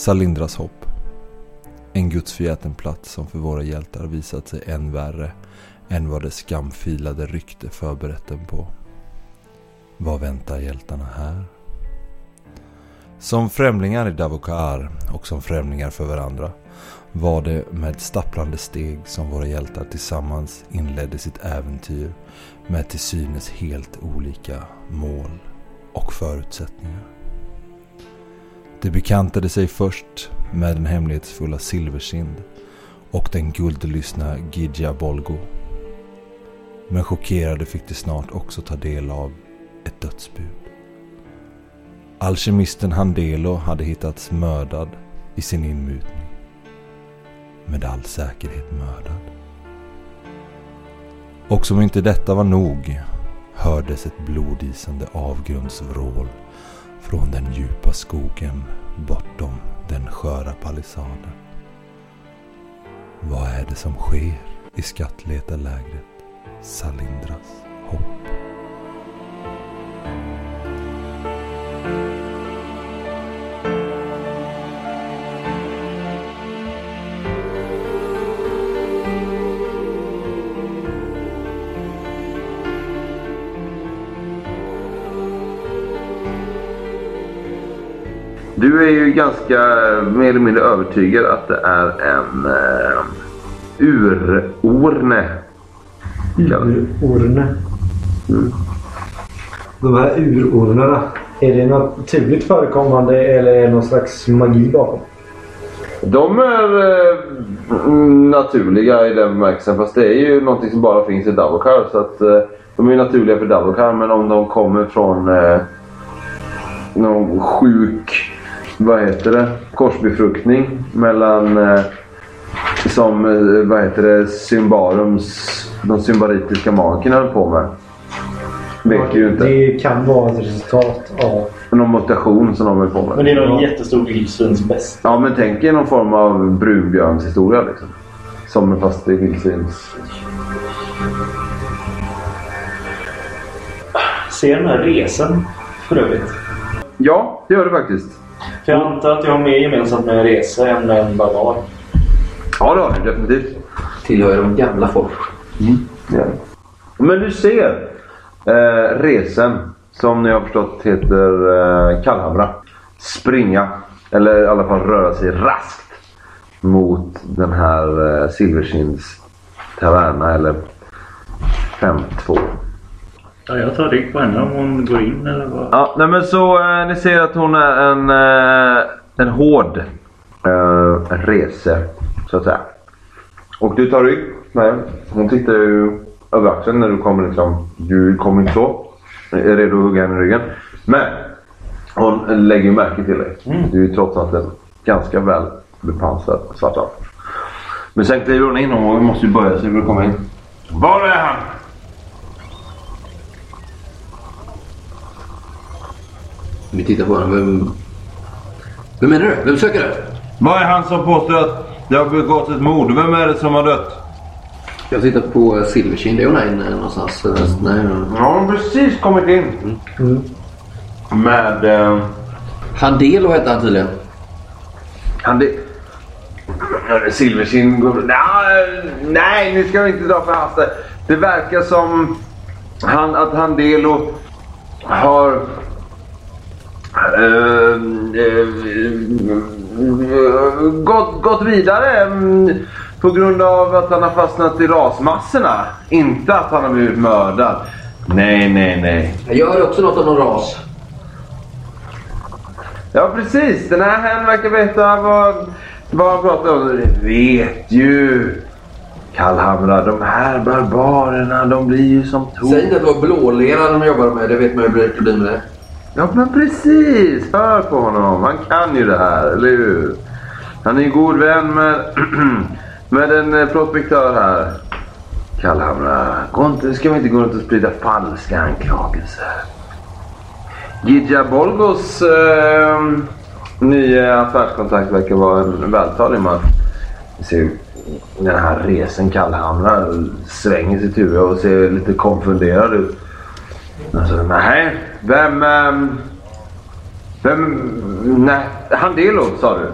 Salindras hopp. En gudsförgäten plats som för våra hjältar visat sig än värre än vad det skamfilade rykte förberett dem på. Vad väntar hjältarna här? Som främlingar i Davokar och som främlingar för varandra var det med stapplande steg som våra hjältar tillsammans inledde sitt äventyr med till synes helt olika mål och förutsättningar. Det bekantade sig först med den hemlighetsfulla Silversind och den guldlystna Gidja Bolgo. Men chockerade fick de snart också ta del av ett dödsbud. Alkemisten Handelo hade hittats mördad i sin inmutning. Med all säkerhet mördad. Och som inte detta var nog hördes ett blodisande avgrundsvrål från den djupa skogen bortom den sköra palissaden. Vad är det som sker i skattletarlägret Salindras hopp? Du är ju ganska mer eller mindre övertygad att det är en uh, urorne. Urorne. Mm. De här urornerna, är det naturligt förekommande eller är det någon slags magi bakom? De är uh, naturliga i den bemärkelsen fast det är ju någonting som bara finns i Davokar. Så att, uh, de är naturliga för Davokar men om de kommer från uh, någon sjuk vad heter det, korsbefruktning mellan eh, som eh, vad heter det, Symbarums, de symbaritiska magikerna höll på med. Vet ju inte. Det kan vara ett resultat av... Någon mutation som de höll på med. Men det är någon jättestor vildsvinsbäst. Ja men tänk er någon form av brunbjörnshistoria liksom. Som fast är vildsvins. Ser den här resan för övrigt? Ja, det gör det faktiskt. För jag antar att jag har mer gemensamt med en resa än med en barbar. Ja det har du definitivt. Tillhör de gamla folk. Mm. Ja. Men du ser eh, resen som ni har förstått heter eh, Kallhamra. Springa, eller i alla fall röra sig raskt mot den här eh, Silversinds taverna eller 5-2. Ja, jag tar rygg på henne om hon går in eller vad. Ja, nej men så eh, ni ser att hon är en, eh, en hård eh, rese så att säga. Och du tar rygg med Hon tittar ju över axeln när du kommer liksom. Du kommer inte så. Är redo att hugga henne i ryggen. Men hon lägger ju märke till dig. Mm. Du är ju trots allt en ganska väl bepansrad svarta. Men sen kliver hon in och vi måste ju börja för att komma in. Var är han? Vi tittar på honom. Vem, vem menar du? Vem söker du? Vad är han som påstår att det har begåtts ett mord? Vem är det som har dött? Jag tittar på Silverkind. Är hon här inne någonstans? Nej, nej. Ja, hon har precis kommit in. Mm. Med... Eh, Handelo hette han tydligen. han det... Silverkind går... Nej, nej, nu ska vi inte dra för hastigt. Det verkar som han, att Handelo har... eh, eh, gått, gått vidare mm, på grund av att han har fastnat i rasmassorna. Inte att han har blivit mördad. Nej, nej, nej. Jag hör också något om någon ras. Ja precis, den här herrn verkar veta vad, vad han pratar om. Det vet ju. Kallhamra, de här barbarerna, de blir ju som Säg inte att det var blålera de jobbade med. Det vet man ju hur det blir med det. Ja men precis, hör på honom. Han kan ju det här, eller hur? Han är ju god vän med, med en eh, prospektör här. Kallhamra, inte, ska vi inte gå runt och sprida falska anklagelser? Gidja Bolgos eh, nya affärskontakt verkar vara en vältalig man. Vi ser den här resen Kallhamra svänger sitt huvud och ser lite konfunderad ut. Alltså, nej, vem... Ehm, vem... Nej, Handelo sa du?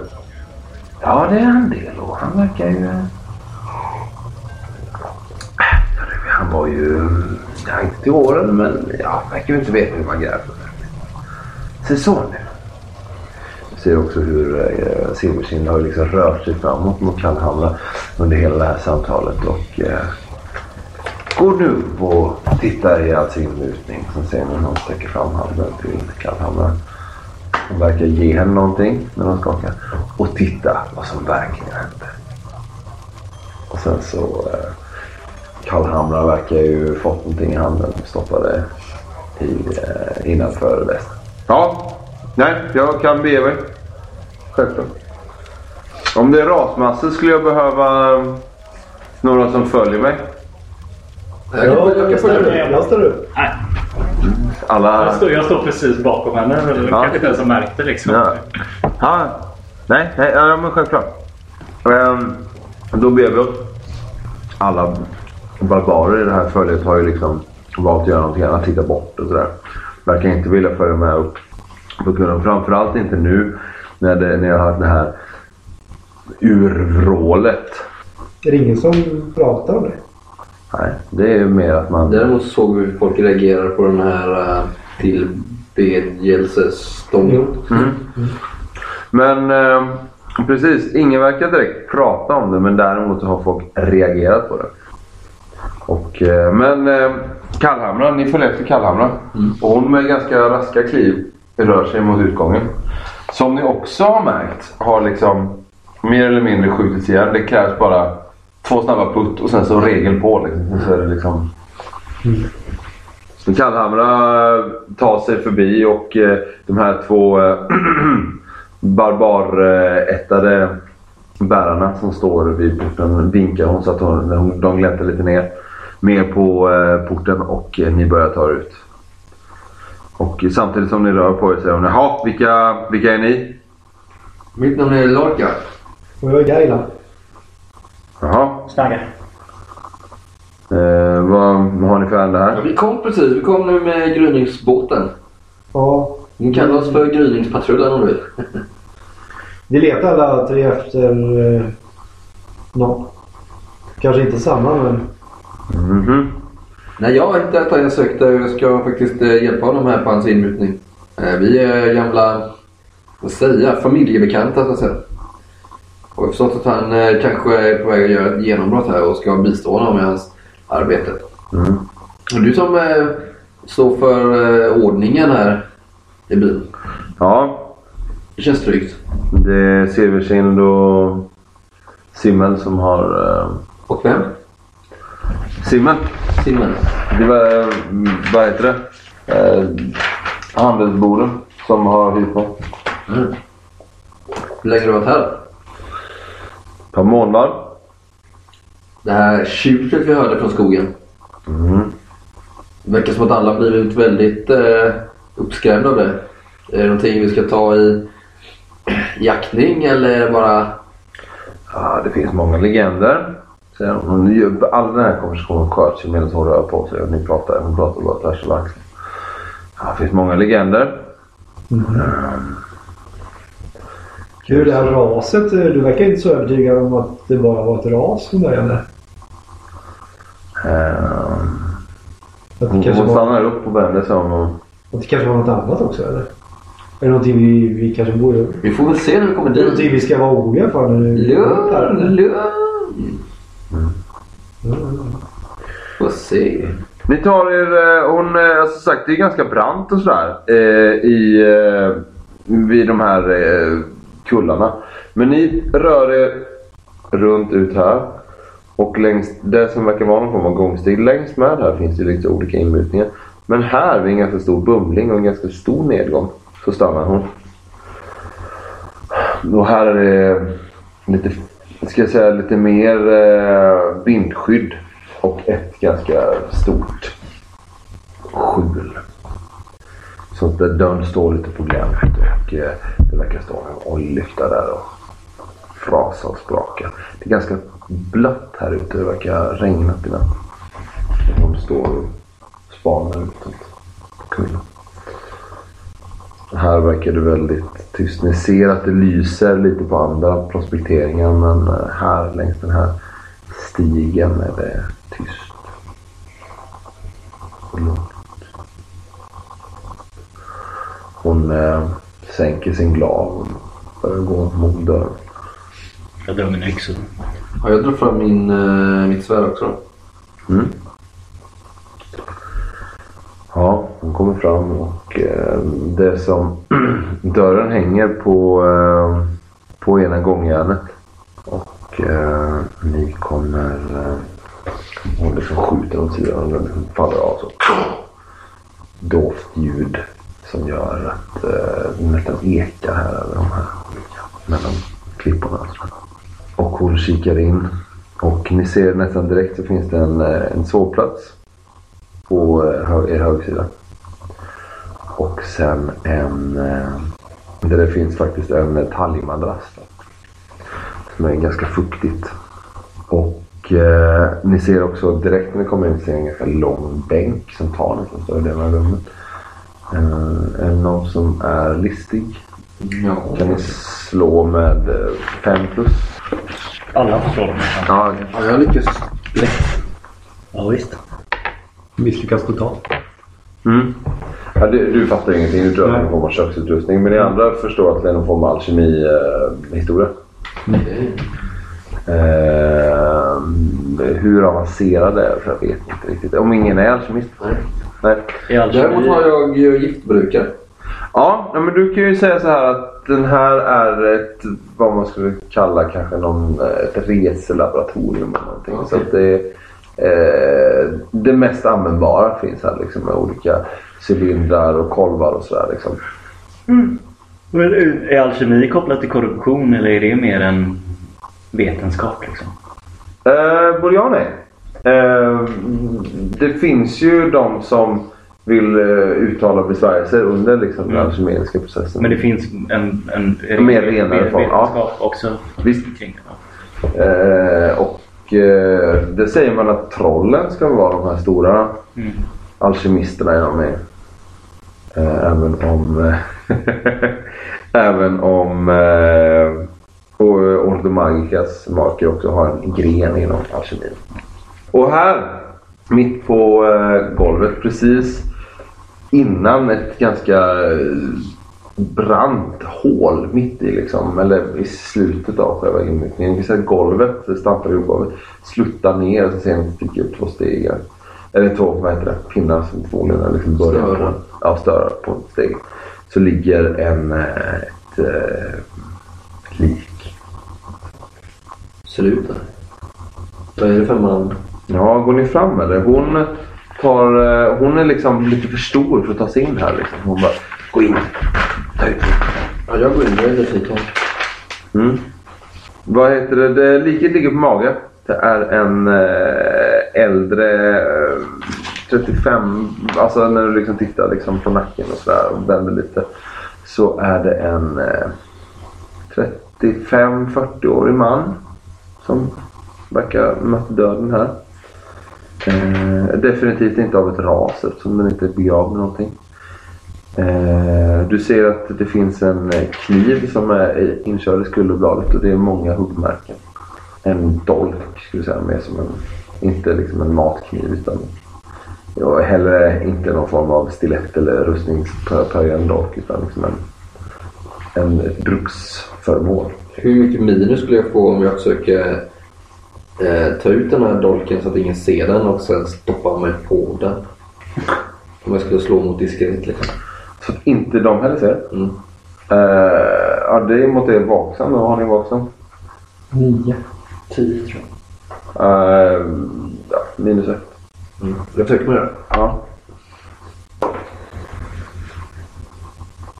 Ja, det är Handelo. han verkar ju... Han var ju... Ja, inte till åren, men ja, verkar ju inte veta hur man gräver. Se så nu. Jag ser också hur eh, Silverkind har liksom rört sig framåt mot Kallhamra under hela det här samtalet. Och eh, går nu upp och tittar i all sin lutning. Sen ser ni hur hon sträcker fram handen till Kallhamra. Hon verkar ge henne någonting när hon skakar. Och titta vad som verkligen händer. Och sen så... Eh, Kallhamra verkar ju fått någonting i handen och stoppade i, eh, innanför västen. Ja, nej, jag kan bege mig. Självklart. Om det är rasmassor skulle jag behöva eh, några som följer mig. Jag kan, jag kan jag följa med. Jag ställer upp. Nej, Alla... jag står, jag står precis bakom henne. Eller Ja. kanske inte ens har märkt det liksom. Ja. Ja, nej, nej, ja, men självklart. Ehm, då ber vi oss. Alla barbarer i det här följet har ju liksom valt att göra någonting annat, titta bort och sådär. Verkar inte vilja följa med upp på kullen. Framförallt inte nu när, det, när jag har haft det här urvrålet. Är det ingen som pratar om det? Nej, det är mer att man... Däremot såg vi hur folk reagerar på den här uh, tillbedjelsestången. Mm. Men eh, precis, ingen verkar direkt prata om det men däremot har folk reagerat på det. Och, eh, men eh, Kallhamra, ni följer efter Kallhamra. Och hon med ganska raska kliv rör sig mot utgången. Som ni också har märkt har liksom mer eller mindre skjutits igen. Det krävs bara två snabba putt och sen så regel på. Liksom. Så är det liksom... Kallhamra tar sig förbi och eh, de här två eh, barbarättade bärarna som står vid porten vinkar hon så att hon, de gläntar lite ner. Mer på eh, porten och eh, ni börjar ta er ut. Och samtidigt som ni rör på er säger hon Jaha, vilka, vilka är ni? Mitt namn är Lorca. Och jag är Gaila. Jaha. Snagga. Eh, vad, vad har ni för ärende Ja, här? vi kom precis. Vi kom nu med gryningsbåten. Ja. Ni kan kalla oss för gryningspatrullen om du vill. Vi letar alla tre efter eh, något. Kanske inte samma men... Mhm. Nej, jag har inte att jag sökte. Jag ska faktiskt eh, hjälpa honom här på hans inmutning. Eh, Vi är gamla, vad ska jag familjebekanta så att säga. Och jag har förstått att han eh, kanske är på väg att göra ett genombrott här och ska bistå honom i hans arbete. Mm. Och du som eh, står för eh, ordningen här i byn. Ja, Det känns tryggt. det är Silverkind och Simmel som har... Eh, Och vem? Simmel? Simon. Det var, vad heter det? Eh, handelsboden som har hyrt mig. Mm. Hur länge har du varit här? Par månader. Det här tjutet vi hörde från skogen. Mm. Det verkar som att alla har blivit väldigt eh, uppskrämda av det. Är det någonting vi ska ta i, i aktning eller bara... Ja, det finns många legender. Och gör- All den här konversationen sköts ju medan hon rör på sig och ni pratar. Hon pratar bara tvärs över axeln. Ja, det finns många legender. Hur det här raset, eh, du verkar inte så övertygad om att det bara var ett ras från början det, hon stannar upp och vänder sig om. Och, att det kanske var något annat också eller? Är det någonting vi, vi kanske borde... Vi får väl se när vi kommer Är det någonting dit. vi ska vara oroliga för nu? Lugn, lugn. Får se. Ni tar er, eh, hon, eh, alltså sagt det är ganska brant och sådär eh, i, eh, vid de här eh, kullarna. Men ni rör er runt ut här. Och längs det som verkar vara någon form av gångstig. Längs med här finns det lite olika inmutningar. Men här vid en ganska stor bumling och en ganska stor nedgång så stannar hon. Och här är det lite, ska jag säga, lite mer eh, vindskydd. Och ett ganska stort skjul. Så att dörren står lite på glänt och eh, det verkar stå en oljlykta där och frasa och spraka. Det är ganska blött här ute. Det verkar ha regnat i natt. De står och spanar utåt på kullen. Här verkar det väldigt tyst. Ni ser att det lyser lite på andra prospekteringar men eh, här längs den här stigen är det tyst. Och lugnt. Hon eh, sänker sin glav och börjar gå mot dörren. Jag drar min yxa. Ja, jag drar fram min, eh, mitt svärd också. Mm. Ja, hon kommer fram och eh, det som dörren hänger på, eh, på ena gångjärnet. Och eh, ni kommer... Eh, hon liksom skjuter åt sidan och den faller av så. Dovt ljud som gör att eh, det nästan ekar här över de här olika mellan klipporna. Och hon kikar in och ni ser nästan direkt så finns det en, eh, en sovplats på eh, hö- er högsida. Och sen en... eh, Där det finns faktiskt en talgmadrass. Som är ganska fuktigt. Och eh, ni ser också direkt när ni kommer in ser ni en ganska lång bänk som tar nästan större delen av rummet. Eh, är det någon som är listig? Ja. Kan ni slå med eh, fem plus? Alla får slå dem. Ja, okej. ja, jag lyckas. Ja, visst. Misslyckas totalt. Mm. Ja, du, du fattar ingenting. Du tror att det är någon form av köksutrustning. Men ni andra förstår att det är någon form av alkemihistoria. Okej. Eh, hur avancerad det är, jag vet inte riktigt. Om ingen är alkemist. Nej. Nej. Däremot har jag eh, giftbrukare. Ja, men du kan ju säga så här att den här är ett, vad man skulle kalla kanske någon, eh, ett reselaboratorium eller någonting. Okej. Så att det, eh, det mest användbara finns här liksom med olika cylindrar och kolvar och sådär liksom. Men är alkemi kopplat till korruption eller är det mer en vetenskap liksom? Eh, både ja och nej. Eh, det finns ju de som vill eh, uttala besvärjelser under liksom, den Mm. alkemiska processen. Men det finns en, en, En mer renare form, ja. också Visst. kring det. Ja. Eh, och eh, det säger man att trollen ska vara de här stora Mm. alkemisterna inom mig. Eh, även om även om eh, och Ordo Magicas marker också har en gren inom alkemin. Och här mitt på eh, golvet precis innan ett ganska eh, brant hål mitt i liksom, eller i slutet av själva inmutningen. Säga att golvet, det stampade jordgolvet, sluttar ner och ser det sticker upp två stegar. Eller två, vad heter det, pinnar som två liksom börjar på, ja, störar på ett steg. Så ligger en, eh, ett, ett lik. Sluta. Vad är det för man? Ja, går ni fram eller? Hon tar, eh, hon är liksom lite för stor för att ta sig in här liksom. Hon bara, gå in. Ta ut Ja, jag går in. Jag är nyfiken. Mm. Vad heter det? det? Liket ligger på mage. Det är en eh, äldre eh, 35, alltså när du liksom tittar liksom på nacken och sådär och vänder lite. Så är det en eh, 35-40-årig man som verkar mött döden här. Eh, definitivt inte av ett ras eftersom den inte är begravd med någonting. Eh, du ser att det finns en kniv som är inkörd i skulderbladet och det är många huggmärken. En dolk skulle jag säga, mer som en, inte liksom en matkniv utan ja, heller inte någon form av stilett eller rustningspöjande dolk utan liksom en, en, ett bruksföremål. Hur mycket minus skulle jag få om jag försöker eh, ta ut den här dolken så att ingen ser den och sen stoppa mig på den? Om jag skulle slå mot diskret liksom. Så att inte de heller ser. Mm. Eh, ja, det är mot er vaksam. Vad har ni vaksam? Nio. Tio tror jag. Eh, ja, minus ett. Mm. Jag försöker med det. Ja.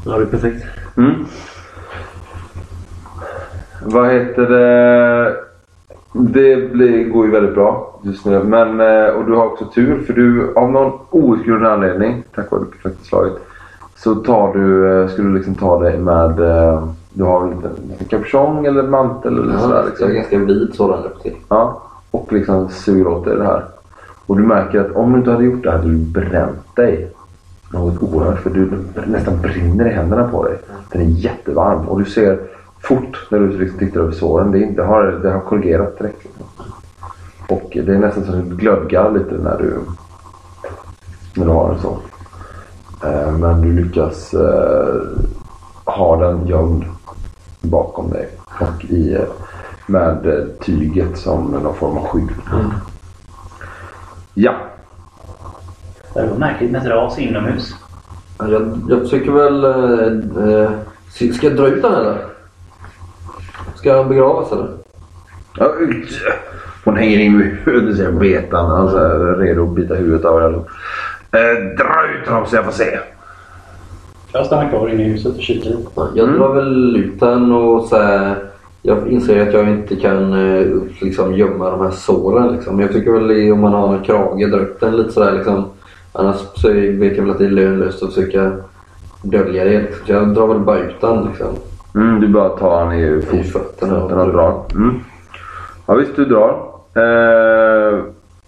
Ja, det är perfekt. Mm. Vad heter det? Det blir, går ju väldigt bra just nu. Men, eh, och du har också tur för du av någon outgrundlig anledning, tack vare det perfekta slaget, så tar du, eh, skulle du liksom ta dig med, eh, du har en liten, liten eller mantel eller sådär. Ja, jag Liksom. är ganska vit sådan upp till. Ja, och liksom suger åt dig det här. Och du märker att om du inte hade gjort det hade du bränt dig. något oerhört för du nästan brinner i händerna på dig. Den är jättevarm och du ser fort när du liksom tittar över såren. Det, inte, har, det har korrigerat direkt. Liksom. Och det är nästan som att du glödgar lite när du, när du har en sån. Eh, men du lyckas eh, ha den gömd bakom dig och i, eh, med tyget som någon form av skydd. Ja, Det var märkligt med ett ras inomhus. Jag, jag försöker väl... Eh, ska jag dra ut den eller? Ska han begravas eller? Ja, Hon hänger in med huvudet, säger betan. Alltså, redo att bita huvudet av henne. Eh, dra ut honom så jag får se. Jag stannar kvar inne i huset och kikar. Jag drar väl ut den och så här, Jag inser att jag inte kan eh, liksom, gömma de här såren. Liksom. Jag tycker väl om man har en krage, dra upp den lite sådär liksom. Annars så vet jag väl att det är lönlöst att försöka dölja det. Liksom. Så jag drar väl bara ut den liksom. Mm, du bara tar han i I fot- fötterna. fötterna och drar. Mm. Ja visst, du drar. Eh,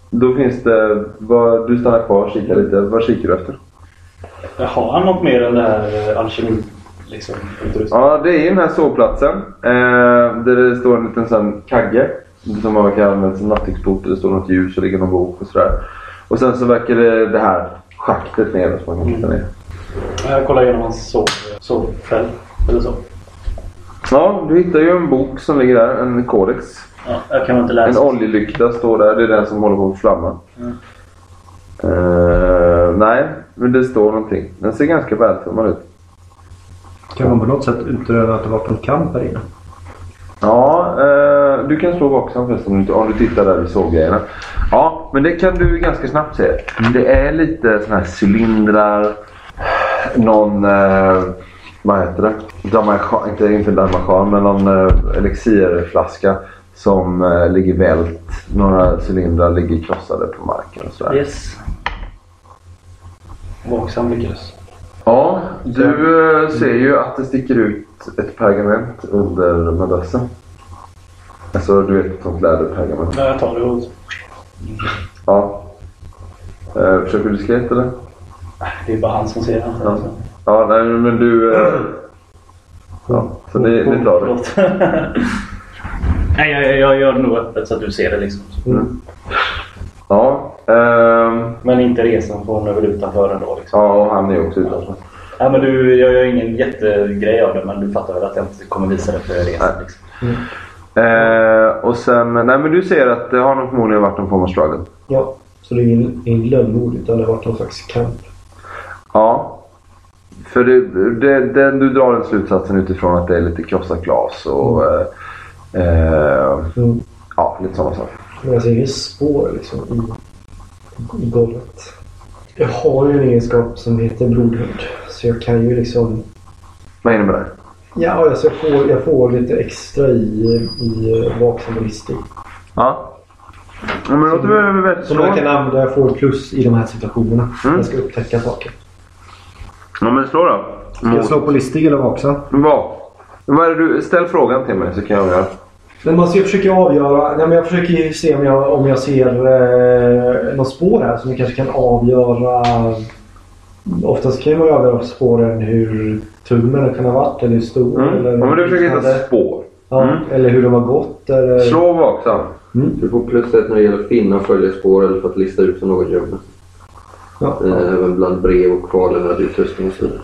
då finns det... Vad, du stannar kvar och kikar lite. Vad kikar du efter? Har han något mer än det här eh, alkemi? Liksom? Ja, det är den här sovplatsen. Eh, där det står en liten sån kagge. Som man kan använda som nattduksbord. Det står något ljus och ligger någon bok och sådär. Och sen så verkar det det här schaktet ner som man kan titta ner. Jag kollar igenom hans sov. Eller så. Ja, du hittar ju en bok som ligger där. En kodex. Ja, jag kan inte En läsa. oljelykta står där. Det är den som håller på att flamma. Mm. Eh, nej, men det står någonting. Den ser ganska vältummad ut. Kan man på något sätt utröna att det varit en kamp här inne? Ja, eh, du kan slå vaksam förresten om du- om du tittar där vid sovgrejerna. Ja, men det kan du ganska snabbt se. Det är lite såna här cylindrar. Någon, eh, vad heter det? Damarchan, inte, inte damarchan, men någon eh, elixirflaska som eh, ligger vält. Några cylindrar ligger krossade på marken och sådär. Yes. Vaksam lyckades. Ja, du eh, ser ju att det sticker ut ett pergament under madrassen. Alltså du vet ett sånt läderpergament. Ja, jag tar det och... Ja. Eh, försöker du diskret eller? Det är bara han som ser Ja. Ja, nej men du... Eh, ja, så ni, ni tar det. Förlåt. Nej, jag, jag gör det nog öppet så att du ser det liksom. Ja. ehm, Men inte resan får hon väl utanför ändå. Liksom. ja, och han är också utanför. Ja, men du, jag gör ingen jättegrej av det men du fattar väl att jag inte kommer visa det för resan. Nej. Liksom. Eh, och sen... Nej men du ser att det har nog förmodligen varit någon form av struggle. Ja, så det är ingen, ingen lönnmord utan det har varit någon slags kamp. Ja. För det, det, det, du drar den slutsatsen utifrån att det är lite krossat glas och... Eh, eh, Mm. ja, lite sådana saker. Men jag ser inget spår liksom i, i golvet. Jag har ju en egenskap som heter blodhund. Så jag kan ju liksom... Vad innebär det? Ja, alltså jag, får, jag får lite extra i, i vaksam och listig. Ja. men låt mig väl Som jag kan använda. Jag får plus i de här situationerna. Mm. Jag ska upptäcka saker. Ja men slå då. Ska jag slå på listig eller vaksam? Vad? Vad är det du... Ställ frågan till mig så kan jag göra. Men man ska försöka avgöra. Nej, men jag försöker se om jag, om jag ser eh, något spår här som jag kanske kan avgöra. Oftast kan man avgöra spåren hur tummen den kan ha varit eller hur stor. Mm. Eller Ja, men du försöker hitta spår. Ja, Mm. Eller hur de har gått. Eller... Slå vaksam. Du får plus ett när det gäller att finna och följa spår eller för att lista ut om något gömmer. Ja, Eh, Även bland brev och kvarlämnad utrustning och så vidare.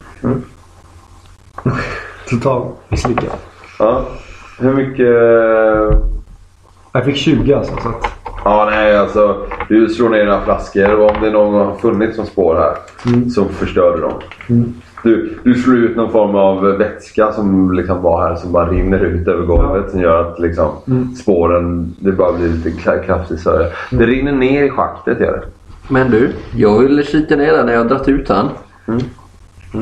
Total misslyckad. Ja. Hur mycket... Jag fick 20 alltså. Så att, Ja, nej alltså. Du slår ner dina flaskor och om det är någon som har funnits som spår här Mm. så förstör du dem. Mm. Du, du slår ut någon form av vätska som liksom var här som bara rinner ut över golvet som gör att liksom Mm. spåren, det bara blir lite kraftigt större. Det rinner ner i schaktet gör det. Men du, jag vill kika ner där när jag har dragit ut han.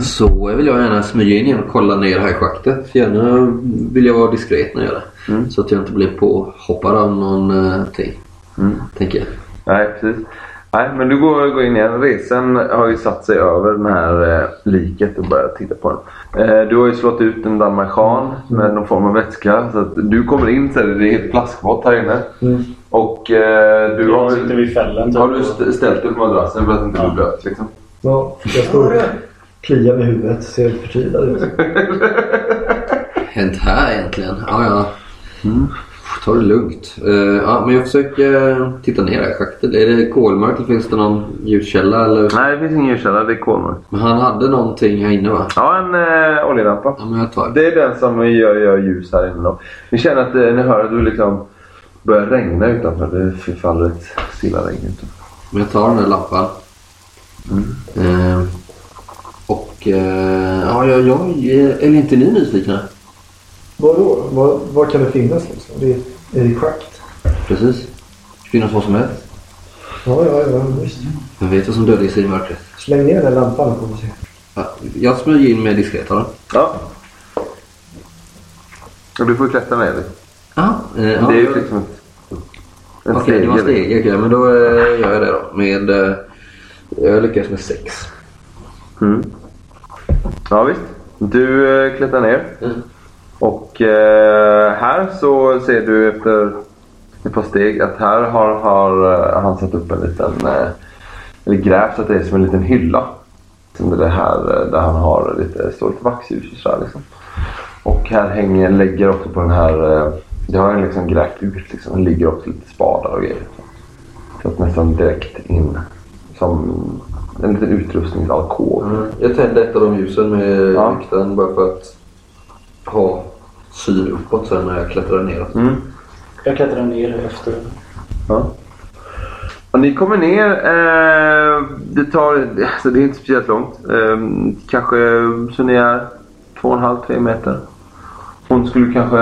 Så vill jag gärna smyga in igen och kolla ner det här schaktet. Gärna vill jag vara diskret när jag gör det. Mm. Så att jag inte blir påhoppad av någonting. Mm. Tänker jag. Nej, precis. Nej, men du går, går in igen. Resen har ju satt sig över den här eh, liket och börjat titta på den. Eh, du har ju slått ut en damarchan med någon form av vätska. Så att du kommer in så är det det helt plaskvått här inne. Mm. Och eh, du har, Jag sitter vid fällen. Typ. har du st- ställt dig på madrassen för att inte bli Ja. blöt liksom? Ja, jag står och kliar med huvudet. Ser förtvivlad ut. Hänt här egentligen? Ja, ja. Ta det lugnt. Eh, ja, men jag försöker titta ner här i schaktet. Är det kolmörkt eller finns det någon ljuskälla? Eller? Nej, det finns ingen ljuskälla. Det är kolmörkt. Men han hade någonting här inne va? Ja, en äh, oljelampa. Ja, men jag tar det. Är den som gör, gör ljus här inne. då. Ni känner att eh, ni hör att det liksom börjar regna utanför. Det faller ett stilla regn utanför. Men jag tar den här lampan. Eh, och eh, ja, jag, jag, är inte ni nyfikna? Vadå? Vad, vad kan det finnas liksom? Det är, är det schakt? Precis. Det finns vad som helst. Ja, ja, ja. Visst. Jag vet vad som döljer sig i mörkret. Släng ner den lampan vi se. Ja, jag smyger in med diskret då. Ja. Och du får klättra ner lite. Ja, eh, ja, det är ju liksom ett, en Okej, det var steg. Okej, men då eh, gör jag det då. Med, eh, jag lyckas med sex. Mm. Ja, visst. Du eh, klättrar ner. Mm. Och här så ser du efter ett par steg att här har, har han satt upp en liten, eller grävt att det är som en liten hylla. Som det är här där han har lite, står lite vaxljus och sådär liksom. Och här hänger, lägger också på den här, det har han liksom grävt ut liksom. Det ligger också lite spadar och grejer. Så att nästan direkt in som en liten utrustningsalkov. Mm. Jag tände ett av de ljusen med Ja. lyktan bara för att ha syn uppåt sen när jag klättrar neråt. Mm. Jag klättrar ner efter. Ja. Och ni kommer ner. Eh, det tar, alltså det är inte speciellt långt. Eh, kanske så ni är två och en halv, tre meter. Hon skulle kanske,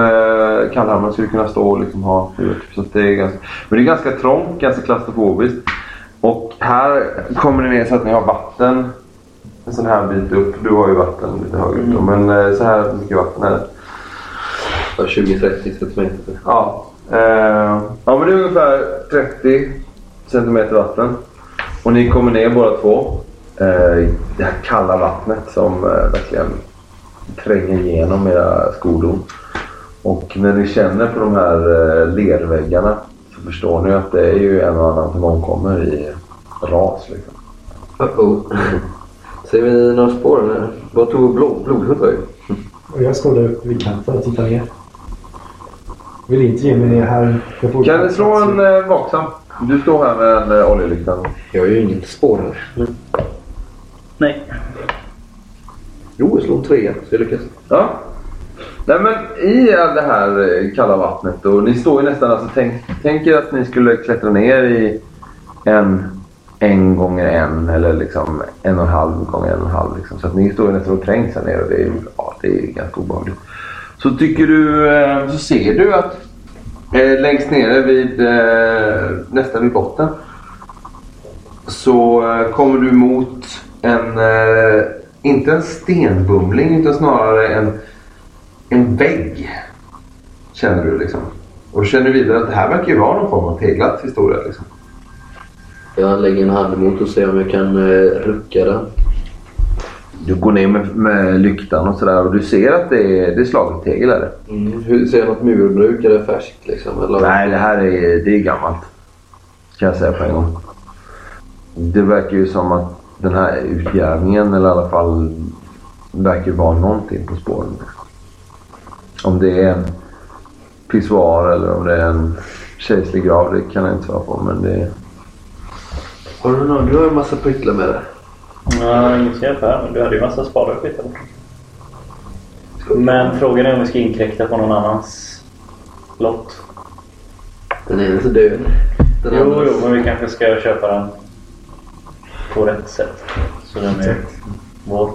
Kallhamra skulle kunna stå och liksom ha huvudet så det är ganska, Men det är ganska trångt, ganska klaustrofobiskt. Och här kommer ni ner så att ni har vatten en sån här bit upp. Du har ju vatten lite högre upp då, men eh, så här mycket vatten är det. Ja, 20-30 centimeter. Ja. Eh, ja, men det är ungefär 30 centimeter vatten. Och ni kommer ner båda två. Eh, det här kalla vattnet som eh, verkligen tränger igenom era skodon. Och när ni känner på de här eh, lerväggarna så förstår ni att det är ju en och annan som omkommer i ras. Liksom. Uh-oh. Ser vi några spår? Eller? Vad tog blod, blodhund vägen? Och jag står där uppe vid kanten och tittar ner. Vill inte ge mig ner här. Kan du slå en eh, vaksam? Du står här med en eh, oljelykta. Jag har ju ingen spårare. Nej. Jo, jag slår en trea så jag lyckas. Ja. Nej men i det här eh, kalla vattnet och ni står ju nästan alltså tänk, tänk er att ni skulle klättra ner i en en gånger en eller liksom en och en halv gånger en och en halv. Liksom. Så att ni står ju nästan och trängs här nere och det är, ja, det är ganska obehagligt. Så tycker du, eh, så ser du att eh, längst nere vid eh, nästan vid botten så eh, kommer du mot en, eh, inte en stenbumling utan snarare en, en vägg. Känner du liksom. Och du känner vidare att det här verkar ju vara någon form av teglat historia. Liksom. Jag lägger en hand emot och ser om jag kan eh, rucka den. Du går ner med, med lyktan och sådär och du ser att det är, det är slaget tegel. Är det? Mm. Hur, ser jag något murbruk? Är det färskt liksom? Eller? Nej, det här är, det är gammalt. Kan jag säga på en gång. Det verkar ju som att den här utgrävningen, eller i alla fall verkar vara någonting på spåren. Om det är en pissoar eller om det är en kejserlig grav, det kan jag inte svara på. Men det. Har du någon? Du har en massa pryttlar med dig. Ja, inget hjälpa här, men du hade ju massa spadar och skit. Men frågan är om vi ska inkräkta på någon annans lott. Den är så död. Den Jo, andra- jo, men vi kanske ska köpa den på rätt sätt. Så den är vår.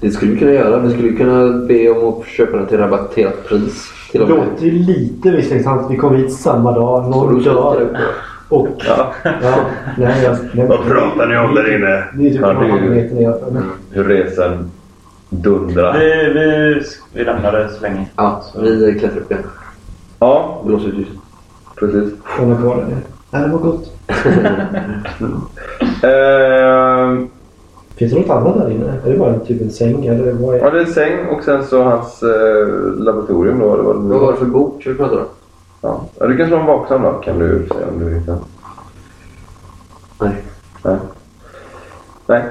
Det skulle vi kunna göra. Vi skulle kunna be om att köpa den till rabatterat pris. Till Det låter ju lite misstänksamt. Vi kom hit samma dag. Och Någon dör. Och... Ja. nej, jag, nej, Vad pratar ni om där inne? Det är typ Ja, ja, det är. Men Hur resan dundrar. Vi, vi, vi lämnar det så länge. Ja, vi klättrar upp igen. Ja, Blåser ut ljuset. precis. Kvar där nere. Nej, det var gott. Ehm, Finns det något annat där inne? Är det bara en, typ en säng? Eller vad är Ja, det är en säng och sen så hans eh, laboratorium då. Eller vad det Vad var det för bok vi pratade om? Ja. ja, du kan slå en vaksam då kan du se om du hittar. Nej. Nej. Nej.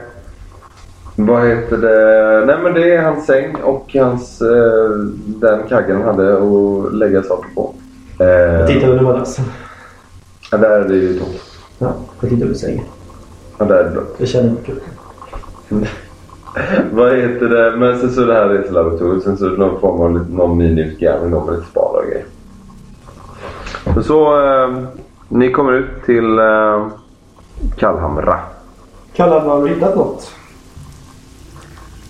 Vad heter det? Nej men det är hans säng och hans, eh, den kaggen han hade att lägga saker på. Eh, Jag tittar under madrassen. ja, där är det ju tomt. Ja, jag tittar under sängen. Ja, där är det blött. Jag känner kroppen. Vad heter det? Men sen så det här reselaboratoriet. Sen så är det någon form av lite- någon miniutgrävning med lite spadar och grejer. Så, så eh, ni kommer ut till eh, Kallhamra. Kalle, har du hittat något?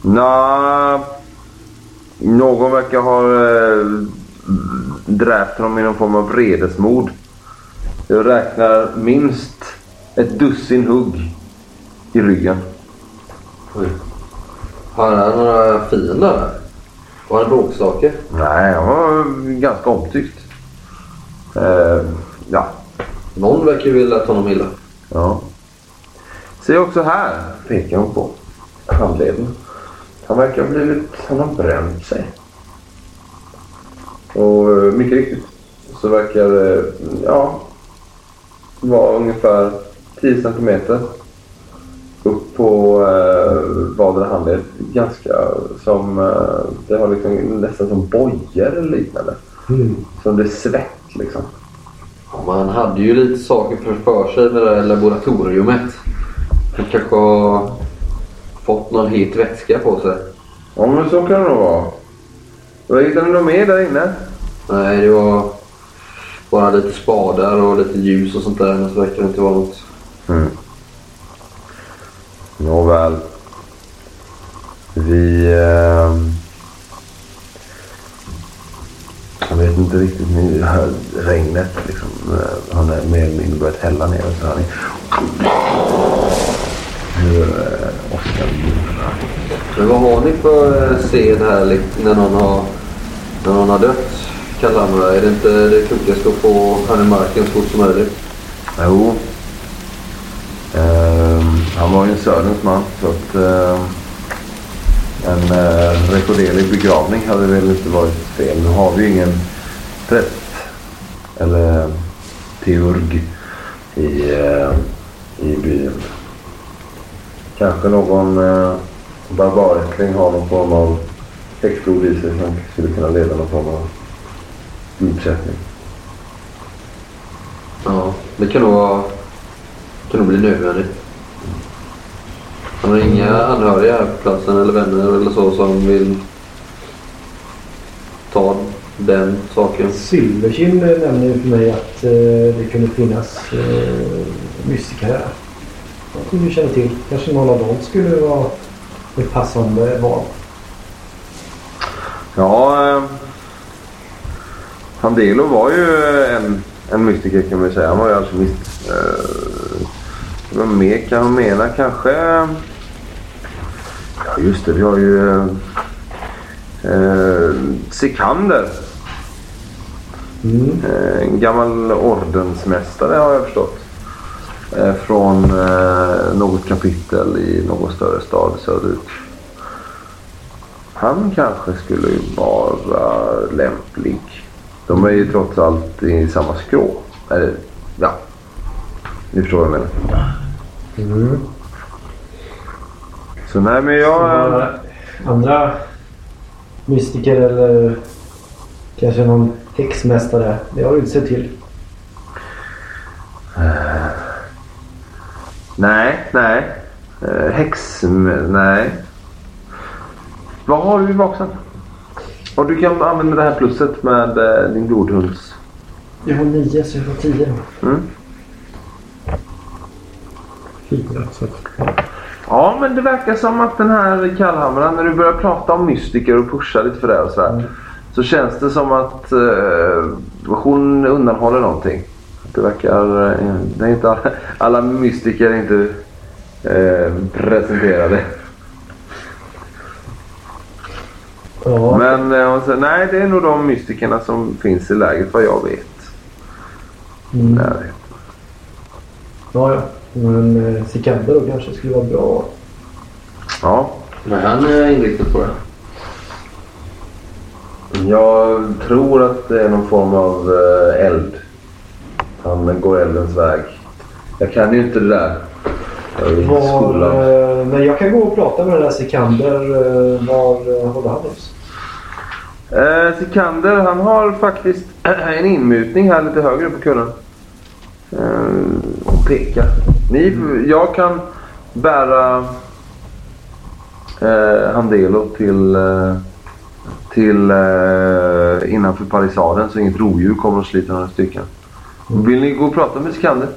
Nå, någon verkar ha eh, dräpt honom i någon form av vredesmod. Jag räknar minst ett dussin hugg i ryggen. Oj. Har han några fiender? Var han bråkstake? Nej, han var ganska omtyckt. Eh, ja, Någon verkar ju vilja ta honom illa. ja. Se också här, pekar hon på handleden. Han verkar ha blivit, han har bränt sig. Och eh, mycket riktigt så verkar det, ja, vara ungefär 10 centimeter upp på eh, vardera handled. Ganska som, eh, det har liksom nästan som bojor eller liknande. Mm. Som det är svett liksom. Ja, man hade ju lite saker för, för sig med det här laboratoriumet. Han kanske har fått någon het vätska på sig. Ja men så kan det nog vara. Vad hittade ni något mer där inne? Nej, det var bara lite spadar och lite ljus och sånt där. Men så verkar det inte vara något. Mm. Nåväl. Vi... Eh, jag vet inte riktigt. Nu hör regnet liksom. eh, Han är mer eller mindre börjat hälla ner. Och så hör ni hur eh, Oskar. Men vad har ni för eh, scen här när någon har, när någon har dött? Kalamra, är det inte det klokaste att få han i marken så fort som möjligt? Jo. Ehm, han var ju en Söderns man så att eh, en eh, rekorderlig begravning hade väl inte varit fel. Nu har vi ju ingen präst eller teurg i, eh, i byn. Kanske någon eh, barbarättling har någon form av häxblod i sig som skulle kunna leda någon form av uppsättning. Ja, det kan nog, kan nog bli nödvändigt. Han har inga anhöriga här på platsen eller vänner eller så som vill ta den saken. Silverkind nämnde ju för mig att eh, det kunde finnas eh, mystiker här. Som du känner till. Kanske någon av dem skulle vara ett passande val. Ja, eh, Handelo var ju en, en mystiker kan man ju säga. Han var ju alkemist. Eh, vad mer kan man mena? Kanske... Ja, just det. Vi har ju eh, eh, Sikander. Mm. Eh, en gammal ordensmästare har jag förstått. Eh, från eh, något kapitel i någon större stad söderut. Han kanske skulle vara lämplig. De är ju trots allt i samma skrå. Eller, ja. Ni förstår vad jag menar. Mm. Så nej men jag... Några andra mystiker eller kanske någon häxmästare. Det har du inte sett till. Nej, nej. Eh, häx... Nej. Vad har du i vaksan? Och du kan använda det här plusset med eh, din blodhunds... Jag har nio så jag får tio. Mm. Fyra. Så ja. Men det verkar som att den här kallhamran, när du börjar prata om mystiker och pusha lite för det och sådär. Mm. Så känns det som att eh, hon undanhåller någonting. Det verkar... Eh, det är inte alla, alla mystiker är inte eh, presenterade. ja. Men eh, säger, nej det är nog de mystikerna som finns i lägret vad jag vet. Mm. Ja, ja. Men eh, Sikander då kanske skulle vara bra. Ja, Men han är inriktad på det. jag tror att det är någon form av eh, eld. Han går eldens väg. Jag kan ju inte det där. i Var, eh, men jag kan gå och prata med den där Sikander. eh, Var håller han hus? Eh, Sikander han har faktiskt en inmutning här lite högre på kullen. Eh, och pekar. Ni, jag kan bära eh, Handelo till, eh, till eh, innanför palissaden så inget rovdjur kommer och sliter några stycken. Vill ni gå och prata med Sikander?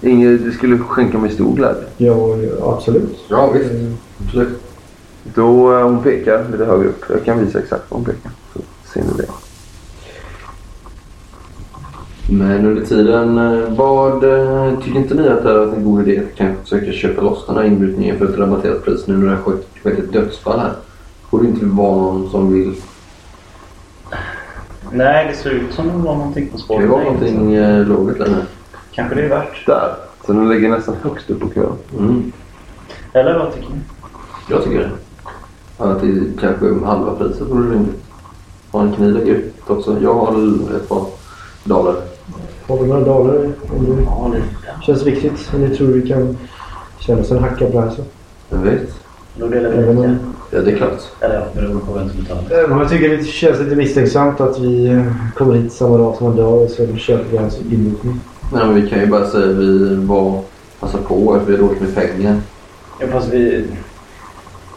Inget, det skulle skänka mig stor glädje. Ja, absolut. Ja, visst. Eh, Absolut. Då eh, hon pekar lite högre upp. Jag kan visa exakt vad hon pekar. Så ser ni det. Men under tiden, eh, vad eh, tycker inte ni att det är en god idé att kanske försöka köpa loss den här inbrytningen för ett rabatterat pris nu när det har skett ett dödsfall här? Borde inte vara någon som vill... Nej, det ser ut som det var någonting på spåret. Det var någonting eh, lågt där nu. Kanske det är värt. Där! Så den ligger nästan högst upp på kön. Mm. Eller vad tycker ni? Jag tycker det. Att det kanske är halva priset vore rimligt. Har en kniv lägger också. Jag har ett par dollar. 800 dollar om det ja, lite. känns viktigt. Om ni tror vi kan känna oss en hacka på det här så. Jag vet. Då delar vi lika. Ja, det är klart. Eller ja, beroende på jag tycker det känns lite misstänksamt att vi eh, kommer hit samma dag som han dör och sen köper vi hans inmutning. Nej, men vi kan ju bara säga att vi var passa på att vi har med pengar. Ja, fast vi...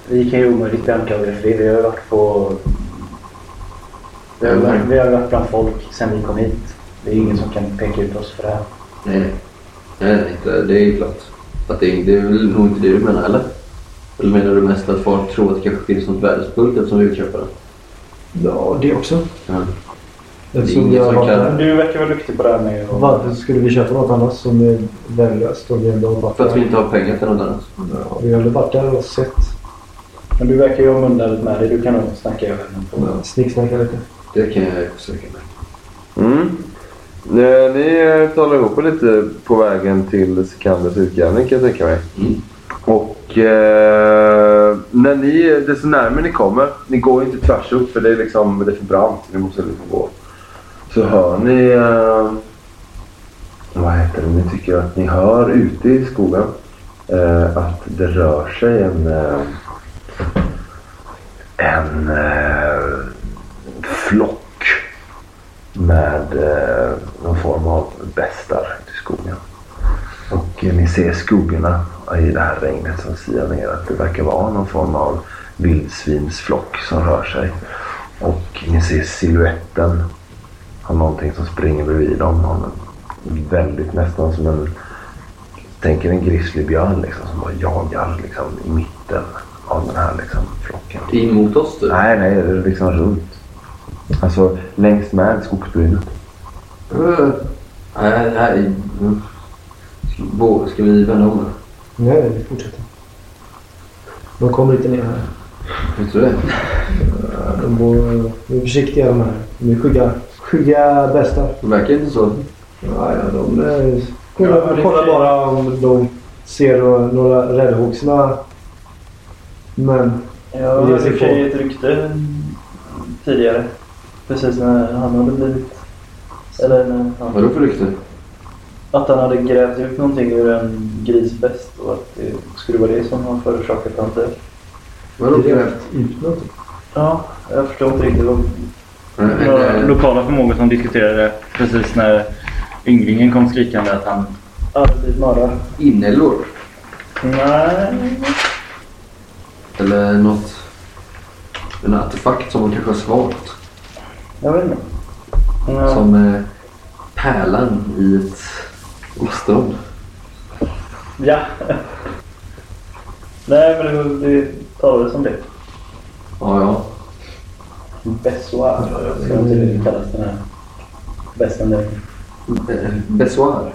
Vi kan ju omöjligt bli anklagade för det. Vi har ju varit på... Vi har, vi har varit bland folk sen vi kom hit. Det är ingen som kan peka ut oss för det här. Nej, nej. Nej. Det är ju klart. Att det, är, det är väl nog inte det du menar, eller? Eller menar du mest att folk tror att det kanske finns något värdefullt eftersom vi köpa den? Ja, det också. Ja. Eftersom ingen vi har som kan-. Du verkar vara duktig på det här med att... Varför skulle vi köpa något annat som är värdelöst om vi ändå har varit För att vi inte har pengar till något annat. Ja, vi har ändå varit där och sett. Men du verkar ju ha mundaret med dig. Du kan nog snacka över den på... Snicksnacka lite. Det kan jag försöka med. Mm. Eh, Ni eh, talar ihop er lite på vägen till Sikanders utgrävning kan jag tänka mig. Mm. Och eh, när ni, desto närmare ni kommer, ni går inte tvärs upp för det är liksom det är för brant. Ni måste liksom gå. Så hör ni, eh, vad heter det, ni tycker att ni hör ute i skogen eh, att det rör sig en, eh, en med eh, någon form av bestar ute i skogen. Och eh, ni ser skuggorna i det här regnet som siar ner att det verkar vara någon form av vildsvinsflock som rör sig. Och ni ser siluetten av någonting som springer bredvid dem. Av en, väldigt nästan som en, tänk er en grizzlybjörn liksom som bara jagar liksom i mitten av den här liksom flocken. In mot oss typ. Nej, nej, det är liksom runt. Alltså längs med skogsbrynet. Uh, nej, nej. Ska, vi vända om då? Nej, vi fortsätter. De kommer inte ner här. Vet du det? De bor, de är försiktiga de här. De är skygga, skygga bästar. Det verkar inte så. Ja, ja, de eh, kollar, Ja, det är fint. bara om de ser några, räddhågsna män. Jag Det för sig ett rykte tidigare. Precis när han hade blivit... Eller när han... Vadå för rykte? Att han hade grävt ut någonting ur en grisbäst och att det skulle vara det som har förorsakat hans död. Vadå Grävt ut någonting. Ja, jag förstår inte riktigt nej. lokala förmågor som diskuterade precis när ynglingen kom skrikande att han... hade blivit mördad. Inälvor? Nej. Eller något... En artefakt som man kanske har svalt. Jag vet inte. Som eh, pärlan i ett ostron. Ja. Nej, men det, det tar det som det. Ja, ja. Bessoir. Ska inte det kallas den här bästen där. Eh, Bessoir.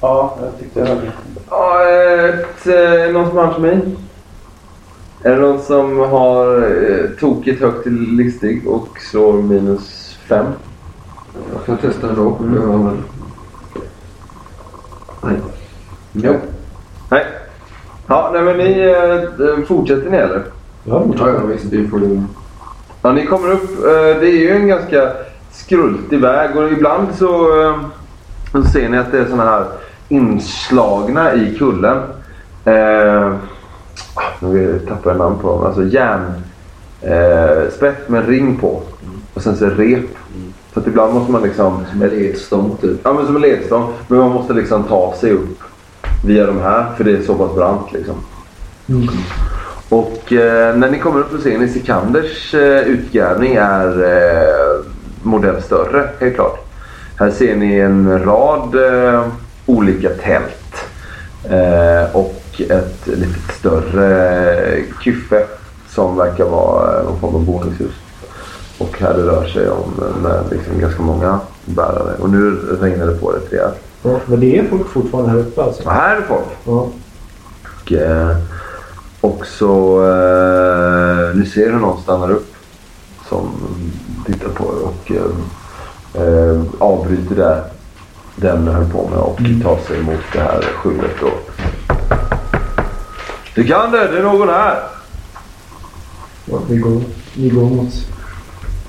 Ja, jag tyckte jag hörde. Ja, ett, eh, någon som har kemi? Är det någon som har eh, tokigt högt till listig och slår minus fem? Jag kan testa ändå. Mm. Nej. Jo. Nej. Ja, nej men ni eh, fortsätter ni eller? Ja, Ja, ja visst. Vi får ju... Ja, ni kommer upp. Eh, det är ju en ganska skrultig väg och ibland så, eh, så ser ni att det är såna här inslagna i kullen. Eh, nu tappar jag namn på dem. Alltså järn. Eh, med ring på. Och sen så är rep. Så att ibland måste man liksom... Som en ledstång typ. Ja men som en ledstång. Men man måste liksom ta sig upp via de här för det är så pass brant liksom. Mm. Och eh, när ni kommer upp så ser ni Sikanders eh, utgrävning är eh, modell större helt klart. Här ser ni en rad eh, olika tält. Eh, och ett lite större eh, kyffe som verkar vara eh, någon form av boningshus. Och här det rör sig om eh, med liksom ganska många bärare. Och nu regnar det på rätt rejält. Ja, men det är folk fortfarande här uppe alltså? Och här är folk. Ja. Och, eh, och så eh, ni ser hur någon stannar upp som tittar på er och eh, eh, avbryter det den höll på med och tar sig mot det här skjulet. Då. Du kan det, det är någon här. ja vi, går, vi går mot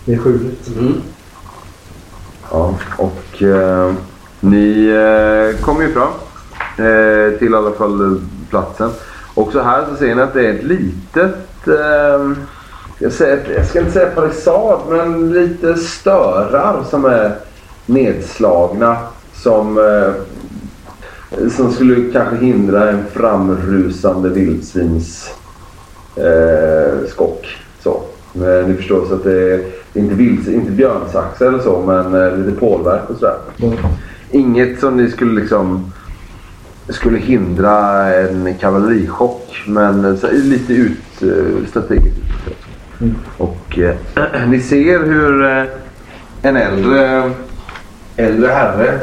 det skjulet. Mm. Ja, och eh, ni eh, kommer ju fram eh, till i alla fall eh, platsen. Också här så ser ni att det är ett litet, eh, jag, säger, jag ska inte säga palissad, men lite störar som är nedslagna. Som, eh, som skulle kanske hindra en framrusande vildsvins eh, skock. Så. Men ni förstår så att det är inte, inte björnsax eller så men eh, lite pålverk och sådär. Ja. Inget som ni skulle liksom skulle hindra en kavallerichock men så, lite ut eh, strategiskt. Mm. Och eh, ni ser hur eh, en äldre, äldre herre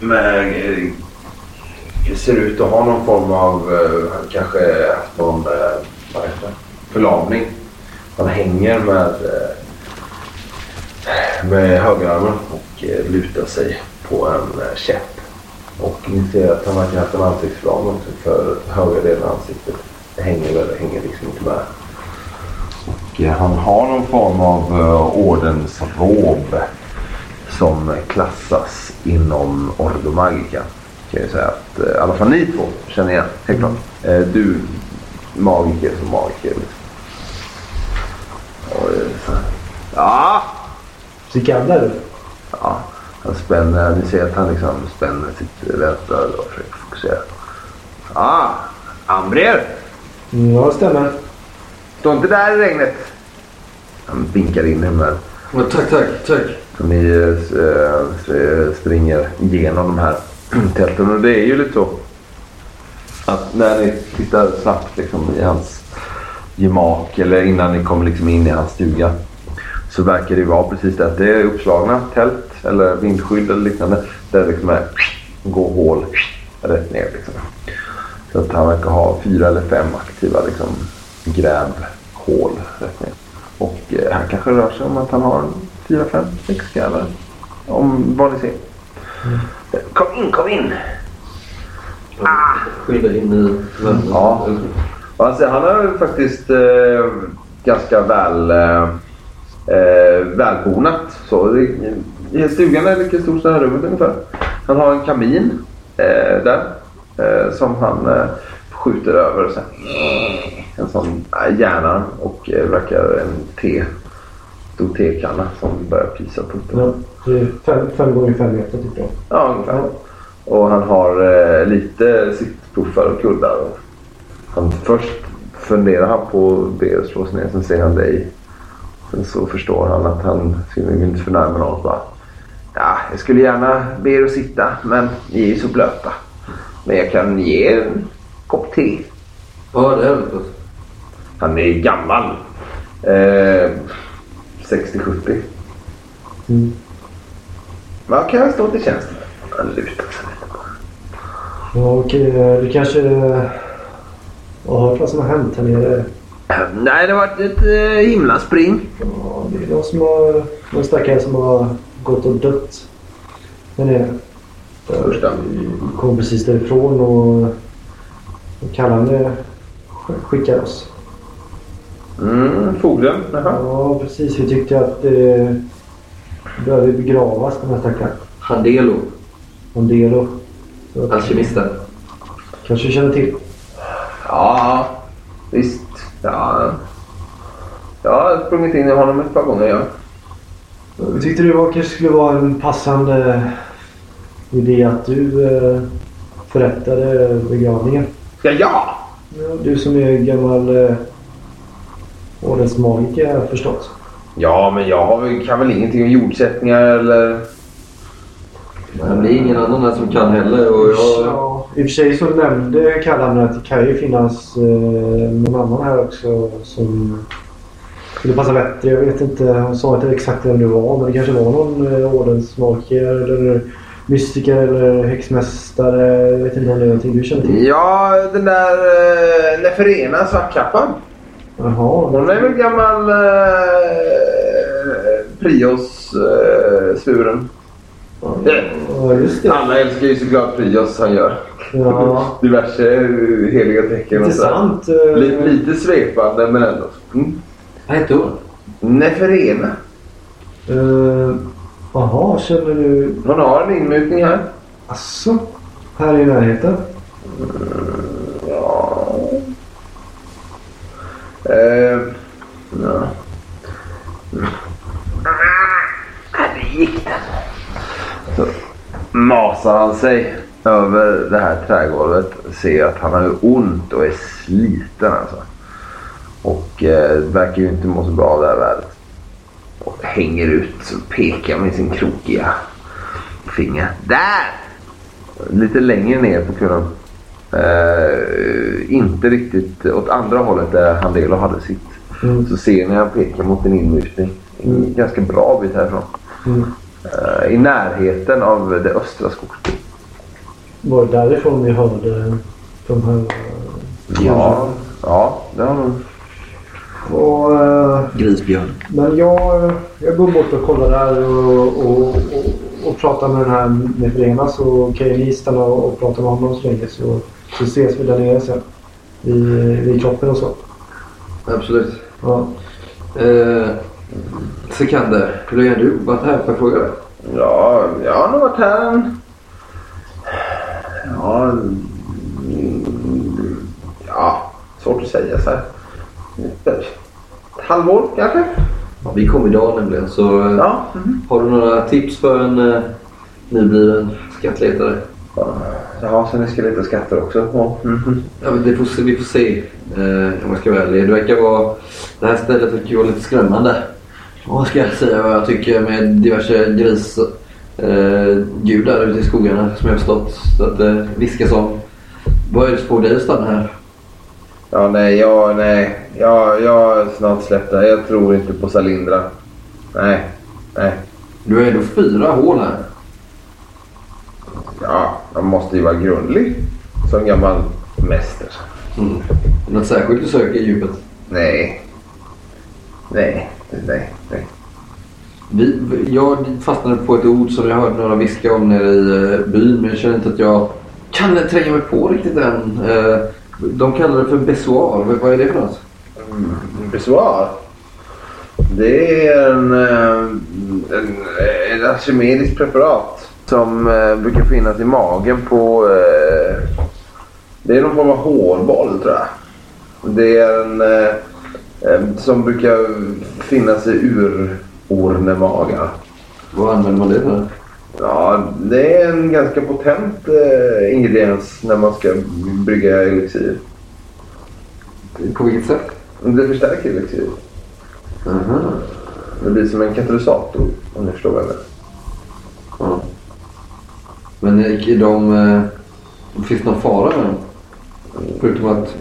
med, eh, ser ut att ha någon form av, eh, han kanske haft någon eh, vad heter förlamning. Han hänger med, eh, med högerarmen och eh, lutar sig på en eh, käpp. Och ni ser att han verkar ha haft en ansiktsförlamning också för högra delen av ansiktet. Hänger, väl, hänger liksom inte med. Och eh, han har någon form av ordensrob som klassas inom Ordo Magica. Kan jag säga att i alla fall ni två känner igen. Helt klart. Eh, du magiker som magiker. Liksom. Och, så- Ja! Sikander? Ja, han spänner, ni ser att han liksom spänner sitt vänstra och försöker fokusera. Ah, Ambrier! Ja, det stämmer. Stå inte där i regnet! Han vinkar in med. Ja, tack, tack, tack. Så ni eh, springer igenom de här tälten. Och det är ju lite så att när ni tittar snabbt liksom i hans gemak eller innan ni kommer liksom in i hans stuga så verkar det ju vara precis det. att Det är uppslagna tält eller vindskydd eller liknande där det liksom är, går hål rätt ner. Liksom. Så att han verkar ha fyra eller fem aktiva liksom, grävhål rätt ner. Och eh, här kanske rör sig om att han har fyra, fem, sex grävare. Om vad ni ser. Kom in, kom in! Skynda in i. Ja. Alltså, han har faktiskt eh, ganska väl eh, eh, välbonat. Så, det- stugan är lika stor som det här rummet ungefär. Han har en kamin eh, där eh, som han eh, skjuter över sen. En sån äh, järnarm och eh, verkar en te, stor tekanna som börjar pysa på Ja, det fem, fem gånger fem meter typ. jag. Ja, ungefär. Och han har eh, lite sittpuffar och kuddar. Och han, först funderar han på att be slå sig ner. Sen ser han dig. Sen så förstår han att han nog inte förnärma någon. Bara, ja, jag skulle gärna be er att sitta men ni är ju så blöta. Men jag kan ge er en kopp te. Det är gott. Han är gammal. Eh, 60-70. Mm. Vad kan jag stå till tjänst med? Han lutar sig lite på. Ja, okej. eh, Du kanske har hört vad som har hänt här nere? Nej, det har varit ett eh, himla spring. Ja, det är någon som har... Någon stackare som har gått och dött. Här nere. Första. Kom precis därifrån och... och Kallande sk- skickade oss. Mm, fogden. Jaha. Ja, precis. Vi tyckte att det behöver begravas den här stackaren. Handelo. Att- Alkemisten. Kanske känner till. Ja, visst. Ja. Jag har sprungit in i honom ett par gånger, ja. Vi tyckte det var, kanske skulle vara en passande idé att du eh, förrättade begravningen. Jag? Ja, du som är gammal eh, ordensmagiker förstått. Ja, men jag kan väl ingenting om jordsättningar eller... Men det är ingen annan här som kan heller. Och jag, Ja, I och för sig så nämnde Kalle att det kan ju finnas eh, någon annan här också som skulle passa bättre. Jag vet inte, han sa inte exakt vem det var men det kanske var någon eh, ordensmagiker eller mystiker eller häxmästare. Jag vet inte om det är någonting du känner till. Ja, den där uh, Neferena, svartkappan. Jaha. Hon är väl gammal uh, Prios uh, svuren. Ja, just det. Alla älskar ju såklart Prios han gör. Ja, Diverse eh, heliga tecken och intressant. eh, Lite, lite svepande men ändå. Mm. vad heter hon? Neferena. eh, Jaha, känner du... Hon har en inmutning här. Asså? Här i närheten? Ja. Eh, ja. Där gick den. Masar han sig över det här trägolvet. Ser att han har ont och är sliten alltså. Och eh, verkar ju inte må så bra av det här vädret. Och hänger ut och pekar med sin krokiga finger. Där! Lite längre ner på kullen. Eh, inte riktigt åt andra hållet där Handelo hade sitt. Mm. Så ser ni han pekar mot en inmutning. En ganska bra bit härifrån. Mm. Eh, I närheten av det östra skogsbruket. Var det därifrån vi hörde de här... Ja, ja det har nog. Och, eh, Grisbjörn. men jag, jag går bort och kollar där och, och, och, och pratar med den här Nefrena så kan ju ni stanna och, och prata med honom så länge så, så ses vi där nere sen. Vid, vid kroppen och så. Absolut. Ja. Eh, Sekander, hur länge har du varit här får jag fråga dig? Ja, jag har nog varit här en... Ja, mm, ja svårt att säga så här. Ett halvår kanske? Ja, vi kom idag nämligen så eh, Ja. mhm. har du några tips för en eh, nybliven skattletare? Ja, sen ska jag leta skatter också. Ja. mhm. Ja, men det får, vi får se eh, om jag ska vara ärlig. Det verkar vara... Det här stället verkar vara lite skrämmande. Vad ska jag säga vad jag tycker med diverse gris... Eh, gudar ute i skogarna som jag har förstått. Att det viskas om. Vad är det som får dig att stanna här? Ja, nej, ja, nej. Ja, jag har snart släppt det. Jag tror inte på Salindra. Nej, nej. Du har ändå fyra hål här. Ja, man måste ju vara grundlig som gammal mäster. Mm. Något särskilt du söker i djupet? Nej. Nej, nej, nej. Vi, jag fastnade på ett ord som jag hörde några viska om nere i eh, byn men jag känner inte att jag kan tränga mig på riktigt än. Eh, de kallar det för bessoar. Vad- är det för något? Mm, Besvar. Det är en, eh, en, en archimediskt preparat som eh, brukar finnas i magen på... eh, Det är någon form av hårboll tror jag. Det är en eh, som brukar finnas i urornemagar. Vad använder man det för? Ja, det är en ganska potent eh, ingrediens när man ska brygga elixir. På vilket sätt? Det förstärker elixir. Aha. Det blir som en katalysator om ni förstår vad jag menar. Ja. Men är de, eh, finns det någon fara med dem? Förutom att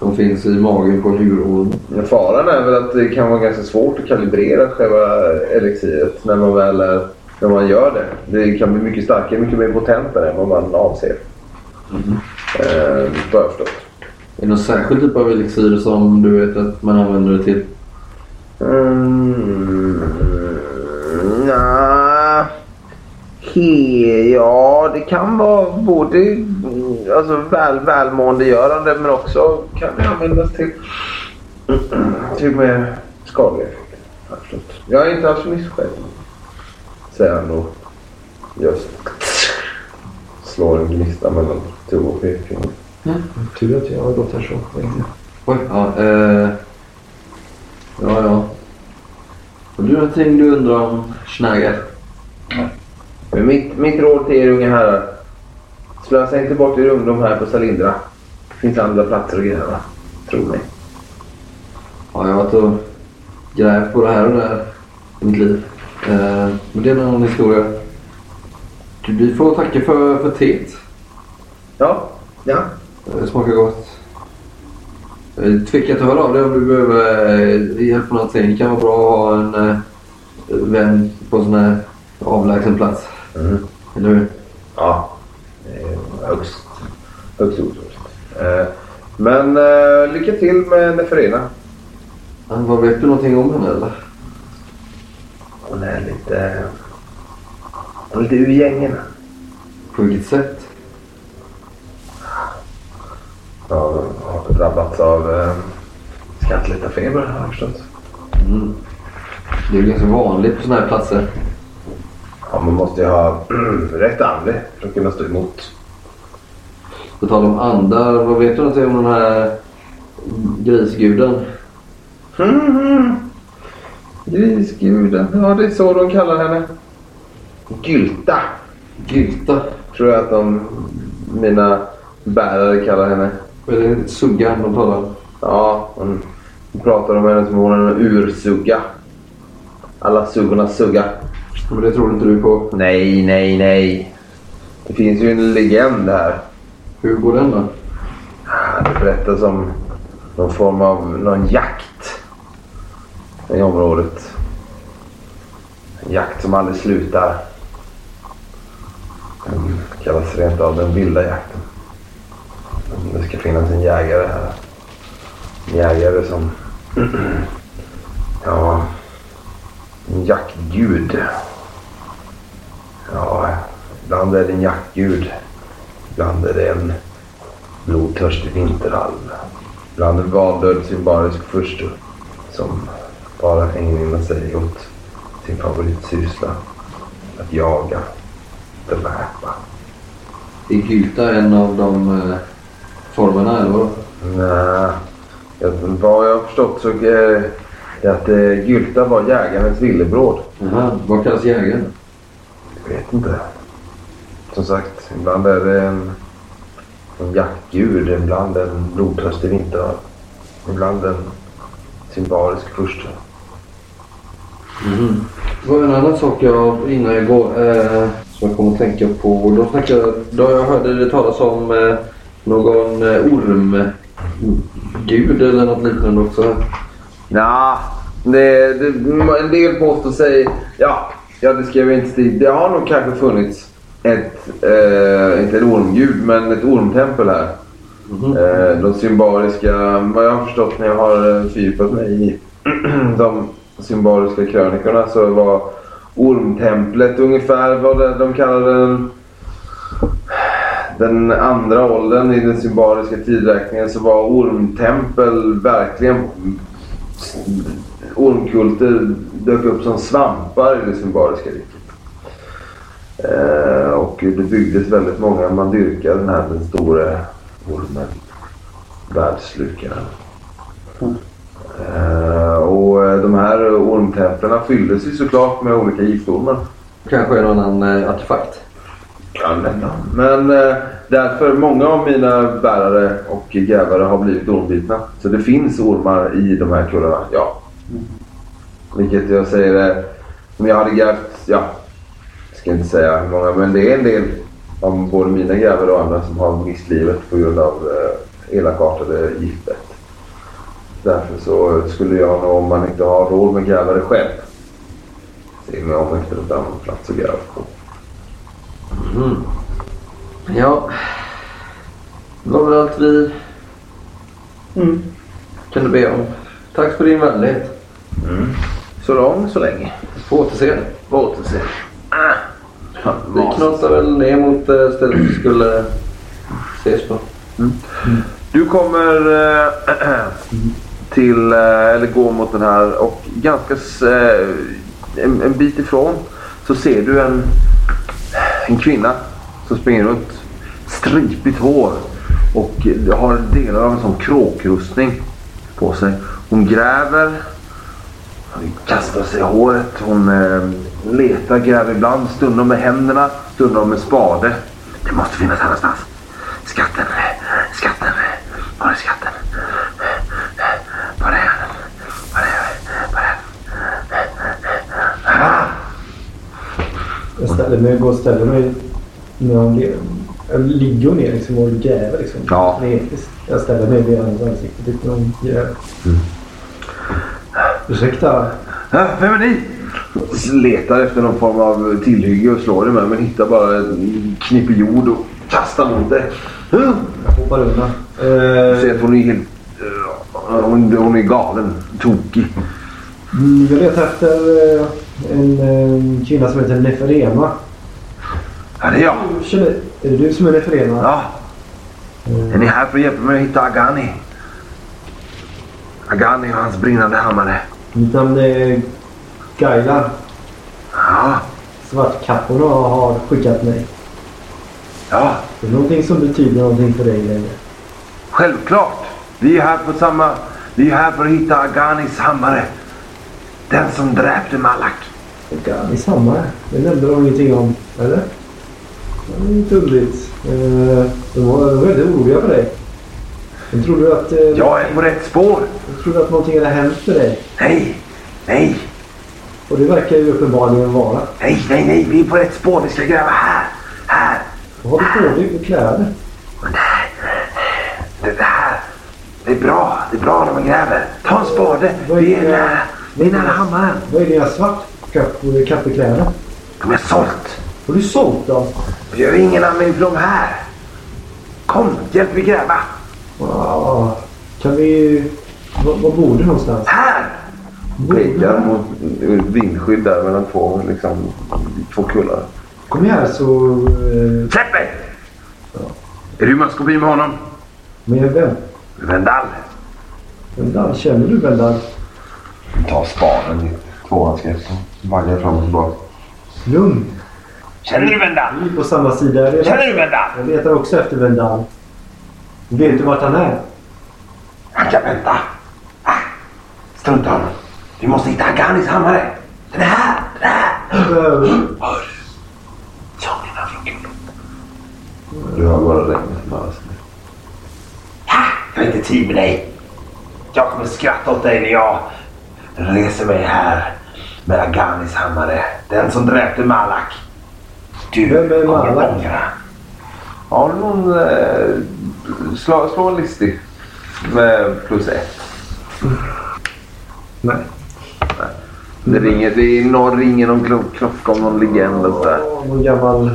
de finns i magen på en urorm. Men faran är väl att det kan vara ganska svårt att kalibrera själva elixiret när man väl är, när man gör det. Det kan bli mycket starkare, mycket mer potentare än vad man avser. Eh, vad jag förstått. Är det någon särskild typ av elixir som du vet att man använder det till? Mm. He, ja, det kan vara både mm, alltså, väl, välmåendegörande men också kan det användas till, till mer skadliga har jag är inte alkemist själv. Säger han och just slår en gnista mellan tumme och pekfinger. Tur att jag har gått här så länge. Oj, ja. Eh, ja, ja. Har du någonting du undrar om Schneider? Men mitt, mitt råd till er unga herrar. Slösa inte bort er ungdom här på Salindra. Det finns andra platser att gräva. Tro mig. Ja, jag har varit och grävt på det här och där i mitt liv. Eh, men det är en annan historia. Du, Vi får tacka för, för teet. Ja, ja. Det smakar gott. Eh, Tveka att höra av dig om du behöver eh, hjälp med någonting. Det kan vara bra att ha en eh, vän på en sån här avlägsen plats. Mm. Eller hur? Ja. Högst, högst otroligt. Eh, men eh, lycka till med Neferina. Vad vet du någonting om henne eller? Hon är lite... Hon är lite ur gängen. På vilket sätt? Ja, har drabbats av eh, skattletarfeber har jag förstått. Mm. Det är ju ganska vanligt på såna här platser. Ja, man måste ju ha rätt ande för att kunna stå emot. På tal om andar, vad vet du någonting om den här grisguden? Mm. Grisguden, ja det är så de kallar henne. Gylta, Gylta? tror jag att de, mina bärare kallar henne. Är det suggan de talar om? Ja, hon pratar om henne som hon är en ursugga. Alla suggornas sugga. Men det tror inte du på. Nej, nej, nej. Det finns ju en legend här. Hur går den då? Det berättas om någon form av någon jakt i området. En jakt som aldrig slutar. Den kallas rent av den vilda jakten. Det ska finnas en jägare här. En jägare som... Ja... En jaktgud. Ja, ibland är det en jaktgud. Det en blodtörstig vinteralv. Ibland en valdöd symbarisk furste som bara ägnar sig åt sin favoritsyssla. Att jaga, dräpa. Är Gylta en av de eh, formerna eller vadå? Nej, vad jag har förstått så är det att eh, Gylta var jägarens villebråd. Jaha, vad kallas jägaren? Jag vet inte. Som sagt, ibland är det en, en jaktgud, ibland en blodtörstig vinteralv. Ibland en symbarisk furste. Det var en annan sak jag innan jag går eh, som jag kom att tänka på. Då, snackade, då jag hörde det talas om eh, någon eh, ormgud eller något liknande också. Nja, det, det, en del påstår sig... Ja, ja, det skrev jag inte till. Det har nog kanske funnits ett, eh, inte en ormgud, men ett ormtempel här. Eh, de symboliska, vad jag har förstått när jag har eh, fördjupat mig i de symboliska krönikorna så var ormtemplet ungefär vad de kallade den den andra åldern i den symboliska tidräkningen så var ormtempel verkligen ormkulter dök upp som svampar i det symboliska riket. Eh, och det byggdes väldigt många, man dyrkade den här den store ormen, världsslukaren. Eh, och eh, de här ormtemplen fylldes ju såklart med olika giftormar. Kanske en annan eh, artefakt. Kan hända. Men eh, därför, många av mina bärare och grävare har blivit ormbitna. Så det finns ormar i de här kullarna, ja. Vilket jag säger, eh, om jag hade grävt, ja. Jag ska inte säga hur många, men det är en del av både mina grävare och andra som har mist livet på grund av eh, elakartade giftbett. Därför så skulle jag nog, om man inte har råd med grävare själv, se mig om efter ett annat plats att gräva på. Ja. Det var väl allt vi kunde be om. Tack för din vänlighet. Så lång så länge. På återseende. På återseende. Vi knatar väl ner mot eh, stället vi skulle ses på. Du kommer eh, till, eh, eller gå mot den här och ganska eh, en, en bit ifrån så ser du en, en kvinna som springer runt. Stripigt hår och har delar av en sån kråkrustning på sig. Hon gräver. Hon kastar sig i håret. Hon eh, letar, gräver ibland. Stundom med händerna, stundom med spade. Det måste finnas här någonstans. Skatten. Skatten. Var är skatten? Var är den? Var är den? Var är den? Ah! Jag ställer mig, går och ställer mig när hon ligger ner liksom och gräver liksom. Ja. Jag ställer mig vid hennes ansikte typ när hon gräver. Ursäkta. Ja, vem är ni? Letar efter någon form av tillhygge och slår det med men hittar bara en knippe jord och kastar mot det. Huh? Jag hoppar undan. Du Eh, ser att hon är helt... eh, hon, hon är galen. Tokig. mm, jag letar efter eh, en eh, kvinna som heter Neferema. Ja, det är jag. Är det du som är Neferema? Ja. Är ni här för att hjälpa mig att hitta Agani? Agani och hans brinnande hammare. Mitt namn är Gailan. Ja, Svartkapporna har skickat mig. ja. Det är någonting som betyder någonting för dig längre. Självklart. Vi är här på samma... Vi är här för att hitta Aganis hammare. Den som dräpte Malak. Ganis hammare. Det nämnde de ingenting om. Eller? Det är inte underligt. Eh, De var väldigt oroliga för dig. De trodde att, eh, Jag är på rätt spår. de trodde att någonting hade hänt med dig. Nej, nej, Och det verkar ju uppenbarligen vara. nej, nej, nej. Vi är på rätt spår. Vi ska gräva här. Här. Vad har du på dig för kläder? Det här. Det är bra. Det är bra när man gräver. Ta en spade. Vi är nära. Vi är nära hammaren. Vad är dina svartkappekläder? De är sålt. Har du sålt dem? Vi har ingen användning för dem här. Kom, hjälp mig gräva. Ah, kan vi... Var, var bor du någonstans? Här! Här? mot vindskydd där mellan två, liksom, två kullar. Kom här så... Eh, Släpp mig! Är du i maskopi med honom? med vem? Vendall. Vendal, känner du Vendal? Ta spaden i tvåhandsgrepp och vaggar fram och tillbaka. Lugn. Känner du Vendall? Vi är på samma sida. Jag Känner du Vendall? jag letar också efter Vendal. Vet du vart han är? Han kan vänta. Ah, Strunta honom. Vi måste hitta Aganis hammare. Den är här! Den är här! Du? Hör! Sångerna från kullen. Du hör bara regnet som hörs. Jag har inte tid med dig. Jag kommer skratta åt dig när jag reser mig här med Aganis hammare. Den som dräpte Malak. Du Vem är kommer Malak? ångra. Har du någon... Eh, slå, slå en listig. Med plus ett. Nej. Det ringer, det är någon, ringer någon klo- klocka om någon legend och sådär. Någon gammal...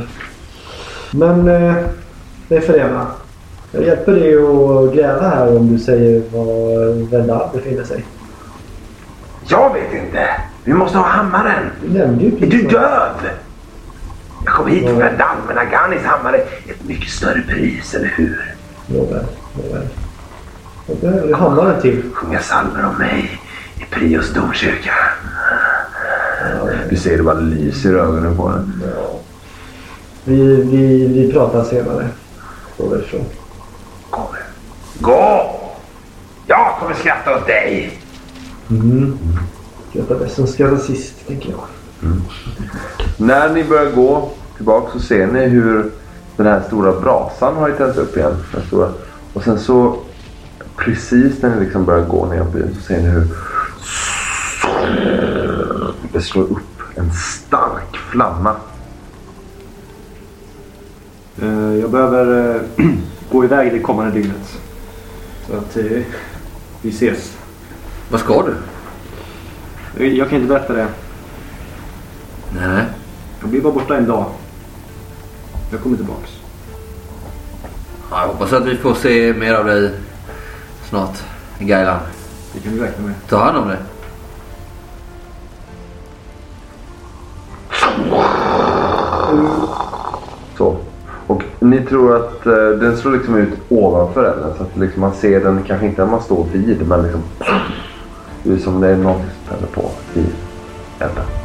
Men eh, det är förena. Jag hjälper dig att gräva här om du säger var Vendal befinner sig. Jag vet inte. Vi måste ha hammaren. Du nämnde ju Är du döv? Jag kom hit för Ja. Vendal, men Aganis hammare är ett mycket större pris, eller hur? Nåväl, nåväl. Vad behöver du hammaren till? Sjunga psalmer om mig i Prios domkyrka. Du ser det bara lyser i ögonen på. Ja. Vi, vi, vi pratar senare. Gå därifrån. Gå. Gå! Jag kommer skratta åt dig. Mm. Skratta bäst som skrattar sist, tänker jag. När ni börjar gå tillbaka så ser ni hur den här stora brasan har ju tänts upp igen. Den stora. Och sen så precis när ni liksom börjar gå ner på byn så ser ni hur det slår upp en stark flamma. Eh, Jag behöver eh, gå iväg det kommande dygnet. Så att eh, vi ses. Vad ska du? Jag kan inte berätta det. Nej. Jag blir bara borta en dag. Jag kommer tillbaks. Ja, jag hoppas att vi får se mer av dig snart. Gailan. Det kan vi räkna med. Ta hand om dig. Så. Och ni tror att eh, den slår liksom ut ovanför elden så att liksom man ser den kanske inte när man står vid men liksom det är som det är något som tänder på i elden.